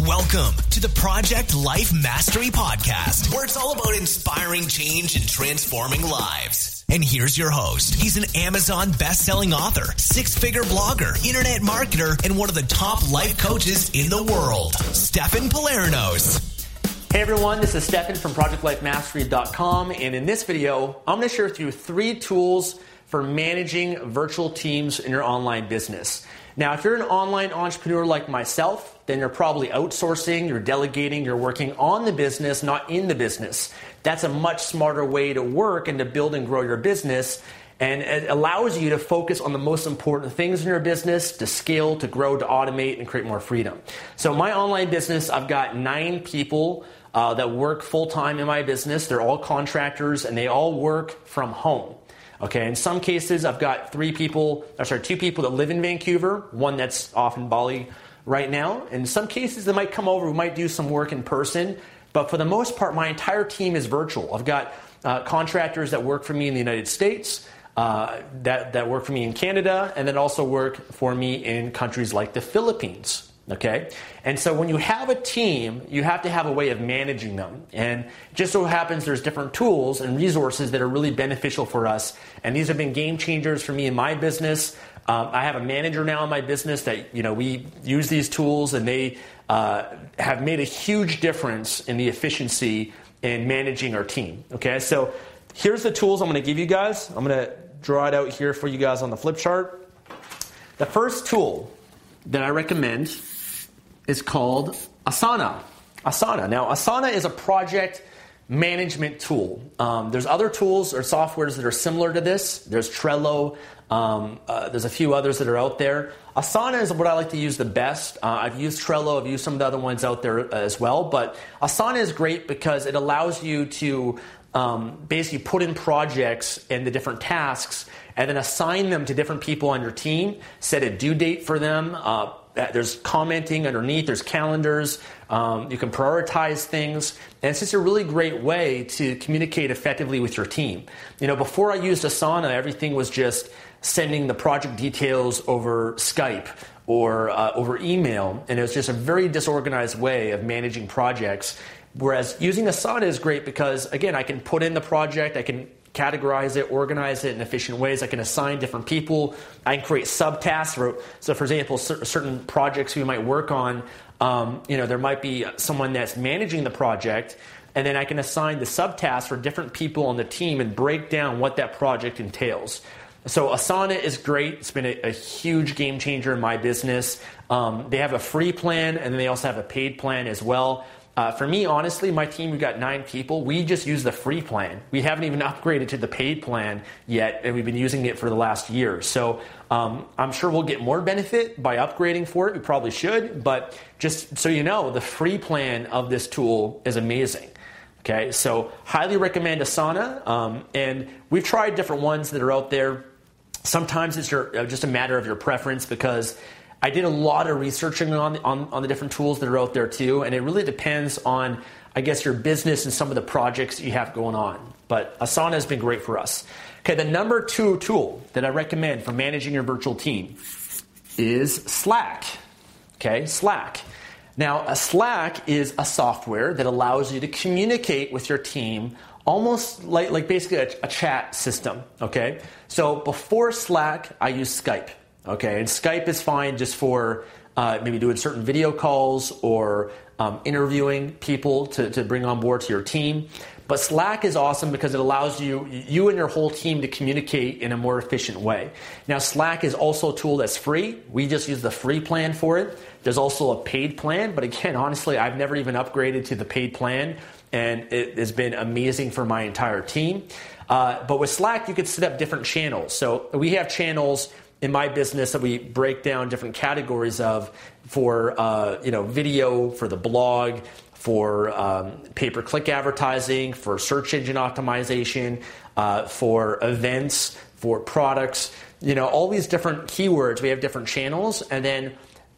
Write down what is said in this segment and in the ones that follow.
Welcome to the Project Life Mastery Podcast, where it's all about inspiring change and transforming lives. And here's your host. He's an Amazon best-selling author, six-figure blogger, internet marketer, and one of the top life coaches in the world, Stefan Palernos. Hey everyone, this is Stefan from ProjectLifeMastery.com, and in this video, I'm going to share with you three tools for managing virtual teams in your online business. Now, if you're an online entrepreneur like myself, then you're probably outsourcing, you're delegating, you're working on the business, not in the business. That's a much smarter way to work and to build and grow your business. And it allows you to focus on the most important things in your business, to scale, to grow, to automate, and create more freedom. So, my online business, I've got nine people uh, that work full time in my business. They're all contractors and they all work from home. Okay, in some cases, I've got three people, or sorry, two people that live in Vancouver, one that's off in Bali right now. In some cases, they might come over, we might do some work in person, but for the most part, my entire team is virtual. I've got uh, contractors that work for me in the United States. Uh, that, that work for me in Canada and then also work for me in countries like the Philippines. Okay? And so when you have a team, you have to have a way of managing them. And just so happens there's different tools and resources that are really beneficial for us. And these have been game changers for me in my business. Um, I have a manager now in my business that you know we use these tools, and they uh, have made a huge difference in the efficiency in managing our team. Okay, so here's the tools I'm going to give you guys. I'm going to draw it out here for you guys on the flip chart. The first tool that I recommend is called Asana. Asana. Now, Asana is a project management tool. Um, there's other tools or softwares that are similar to this. There's Trello. Um, uh, there's a few others that are out there. Asana is what I like to use the best. Uh, I've used Trello. I've used some of the other ones out there as well. But Asana is great because it allows you to um, basically put in projects and the different tasks and then assign them to different people on your team, set a due date for them. Uh, there's commenting underneath, there's calendars, um, you can prioritize things, and it's just a really great way to communicate effectively with your team. You know, before I used Asana, everything was just sending the project details over Skype or uh, over email, and it was just a very disorganized way of managing projects. Whereas using Asana is great because, again, I can put in the project, I can categorize it, organize it in efficient ways. I can assign different people. I can create subtasks. So, for example, certain projects we might work on, um, you know, there might be someone that's managing the project, and then I can assign the subtasks for different people on the team and break down what that project entails. So Asana is great. It's been a, a huge game changer in my business. Um, they have a free plan, and then they also have a paid plan as well. Uh, for me, honestly, my team, we've got nine people. We just use the free plan. We haven't even upgraded to the paid plan yet, and we've been using it for the last year. So um, I'm sure we'll get more benefit by upgrading for it. We probably should, but just so you know, the free plan of this tool is amazing. Okay, so highly recommend Asana. Um, and we've tried different ones that are out there. Sometimes it's your, uh, just a matter of your preference because I did a lot of researching on, on, on the different tools that are out there too, and it really depends on, I guess, your business and some of the projects you have going on. But Asana has been great for us. Okay, the number two tool that I recommend for managing your virtual team is Slack. Okay, Slack. Now, a Slack is a software that allows you to communicate with your team almost like, like basically a, a chat system. Okay, so before Slack, I used Skype. Okay, and Skype is fine just for uh, maybe doing certain video calls or um, interviewing people to, to bring on board to your team. But Slack is awesome because it allows you, you and your whole team to communicate in a more efficient way. Now, Slack is also a tool that's free. We just use the free plan for it. There's also a paid plan, but again, honestly, I've never even upgraded to the paid plan, and it has been amazing for my entire team. Uh, but with Slack, you could set up different channels. So we have channels in my business that we break down different categories of for uh, you know video for the blog for um, pay-per-click advertising for search engine optimization uh, for events for products you know all these different keywords. We have different channels. And then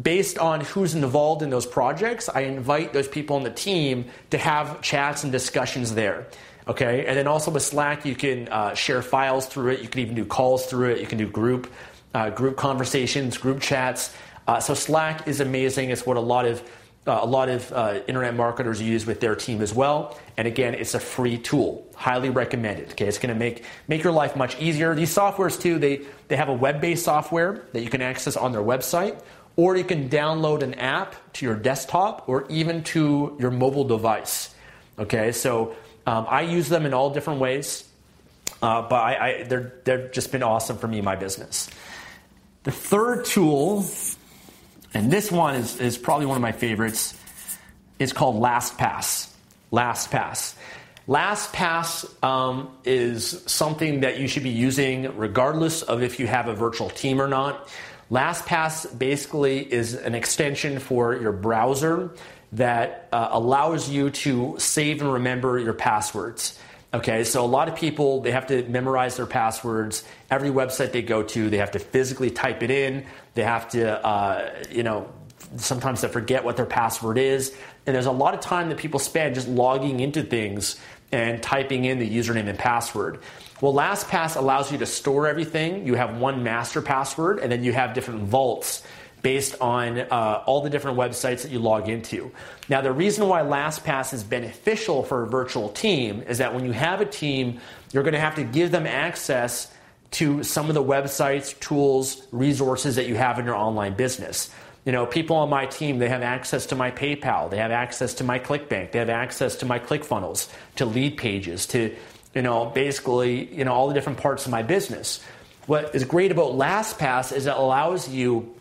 based on who's involved in those projects i invite those people on the team to have chats and discussions there. Okay? And then also with slack you can uh, share files through it. You can even do calls through it. You can do group uh, group conversations, group chats. Uh, so Slack is amazing. It's what a lot of uh, a lot of uh, internet marketers use with their team as well. And again, it's a free tool. Highly recommended. Okay, it's going to make make your life much easier. These softwares too. They they have a web-based software that you can access on their website, or you can download an app to your desktop or even to your mobile device. Okay, so um, I use them in all different ways, uh, but I, I, they're they've just been awesome for me in my business. The third tool, and this one is, is probably one of my favorites, is called LastPass. LastPass. LastPass um, is something that you should be using regardless of if you have a virtual team or not. LastPass basically is an extension for your browser that uh, allows you to save and remember your passwords. Okay, so a lot of people they have to memorize their passwords. Every website they go to, they have to physically type it in. They have to, uh, you know, sometimes they forget what their password is. And there's a lot of time that people spend just logging into things and typing in the username and password. Well, LastPass allows you to store everything. You have one master password, and then you have different vaults based on uh, all the different websites that you log into. Now, the reason why LastPass is beneficial for a virtual team is that when you have a team, you're going to have to give them access to some of the websites, tools, resources that you have in your online business. You know, people on my team, they have access to my PayPal, they have access to my ClickBank, they have access to my ClickFunnels, to lead pages, to, you know, basically, you know, all the different parts of my business. What is great about LastPass is it allows you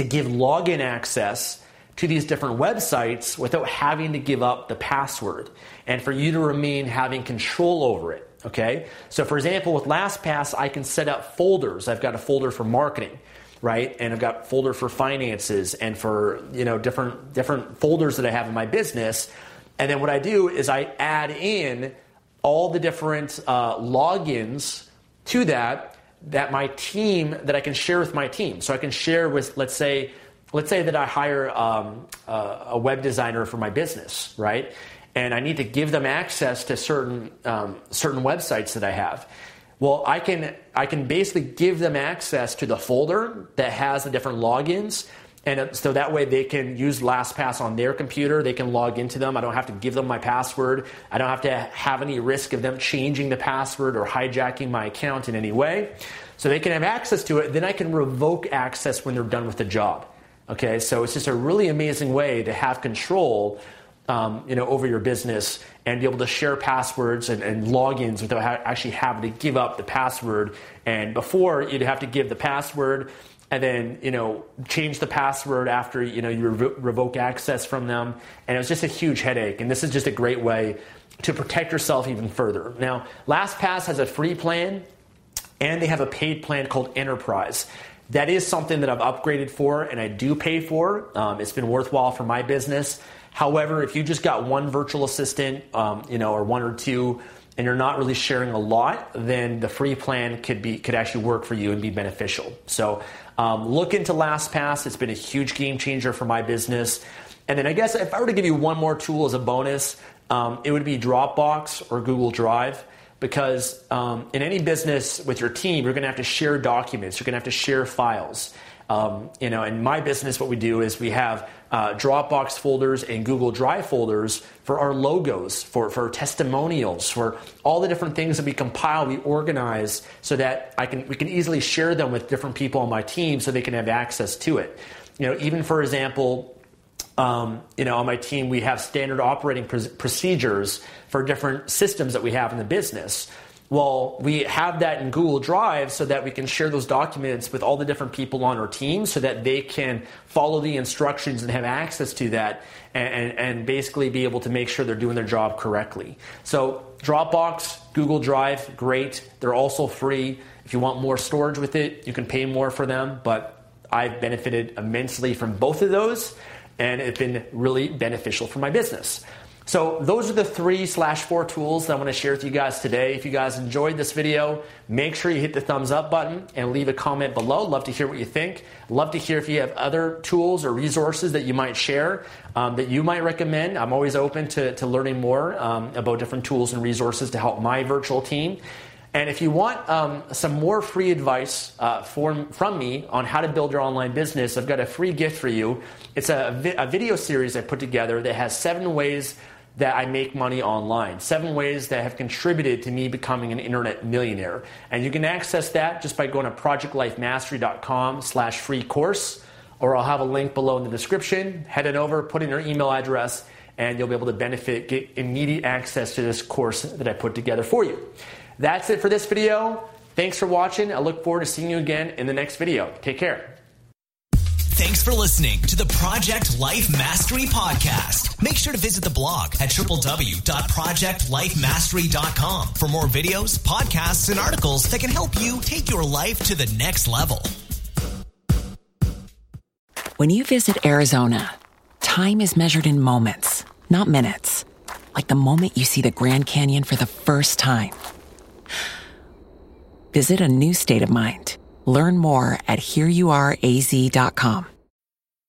to give login access to these different websites without having to give up the password and for you to remain having control over it. Okay? So, for example, with LastPass, I can set up folders. I've got a folder for marketing right and i've got folder for finances and for you know different different folders that i have in my business and then what i do is i add in all the different uh, logins to that that my team that I can share with my team. So I can share with, let's say, let's say that I hire um, a web designer for my business, right? And I need to give them access to certain um, certain websites that I have. Well, I can I can basically give them access to the folder that has the different logins and so that way they can use LastPass on their computer. They can log into them. I don't have to give them my password. I don't have to have any risk of them changing the password or hijacking my account in any way. So they can have access to it. Then I can revoke access when they're done with the job. Okay, so it's just a really amazing way to have control, um, you know, over your business and be able to share passwords and, and logins without ha- actually having to give up the password. And before you'd have to give the password and then you know change the password after you know you revo- revoke access from them. And it was just a huge headache. And this is just a great way to protect yourself even further. Now lastpass has a free plan and they have a paid plan called enterprise. That is something that i've upgraded for and i do pay for. Um, it's been worthwhile for my business. However if you just got one virtual assistant um, you know or one or two and you're not really sharing a lot, then the free plan could be could actually work for you and be beneficial. So um, look into LastPass. It's been a huge game changer for my business. And then I guess if I were to give you one more tool as a bonus, um, it would be Dropbox or Google Drive because um, in any business with your team, you're going to have to share documents, you're going to have to share files. Um, you know, in my business, what we do is we have uh, Dropbox folders and Google Drive folders for our logos, for, for testimonials, for all the different things that we compile, we organize so that I can we can easily share them with different people on my team so they can have access to it. You know, even for example, um, you know, on my team, we have standard operating pr- procedures for different systems that we have in the business. Well, we have that in Google Drive so that we can share those documents with all the different people on our team so that they can follow the instructions and have access to that and, and, basically be able to make sure they're doing their job correctly. So, Dropbox, Google Drive, great. They're also free. If you want more storage with it, you can pay more for them, but I've benefited immensely from both of those and it's been really beneficial for my business. So those are the three slash four tools that I want to share with you guys today. If you guys enjoyed this video, make sure you hit the thumbs up button and leave a comment below. Love to hear what you think. Love to hear if you have other tools or resources that you might share um, that you might recommend. I'm always open to, to learning more um, about different tools and resources to help my virtual team. And if you want um, some more free advice uh, for, from me on how to build your online business, I've got a free gift for you. It's a, a video series I put together that has seven ways that I make money online, seven ways that have contributed to me becoming an internet millionaire. And you can access that just by going to projectlifemastery.com slash free course, or I'll have a link below in the description. Head it over, put in your email address, and you'll be able to benefit, get immediate access to this course that I put together for you. That's it for this video. Thanks for watching. I look forward to seeing you again in the next video. Take care. Thanks for listening to the Project Life Mastery Podcast. Make sure to visit the blog at www.projectlifemastery.com for more videos, podcasts, and articles that can help you take your life to the next level. When you visit Arizona, time is measured in moments, not minutes. Like the moment you see the Grand Canyon for the first time Visit a new state of mind. Learn more at hereyouareaz.com.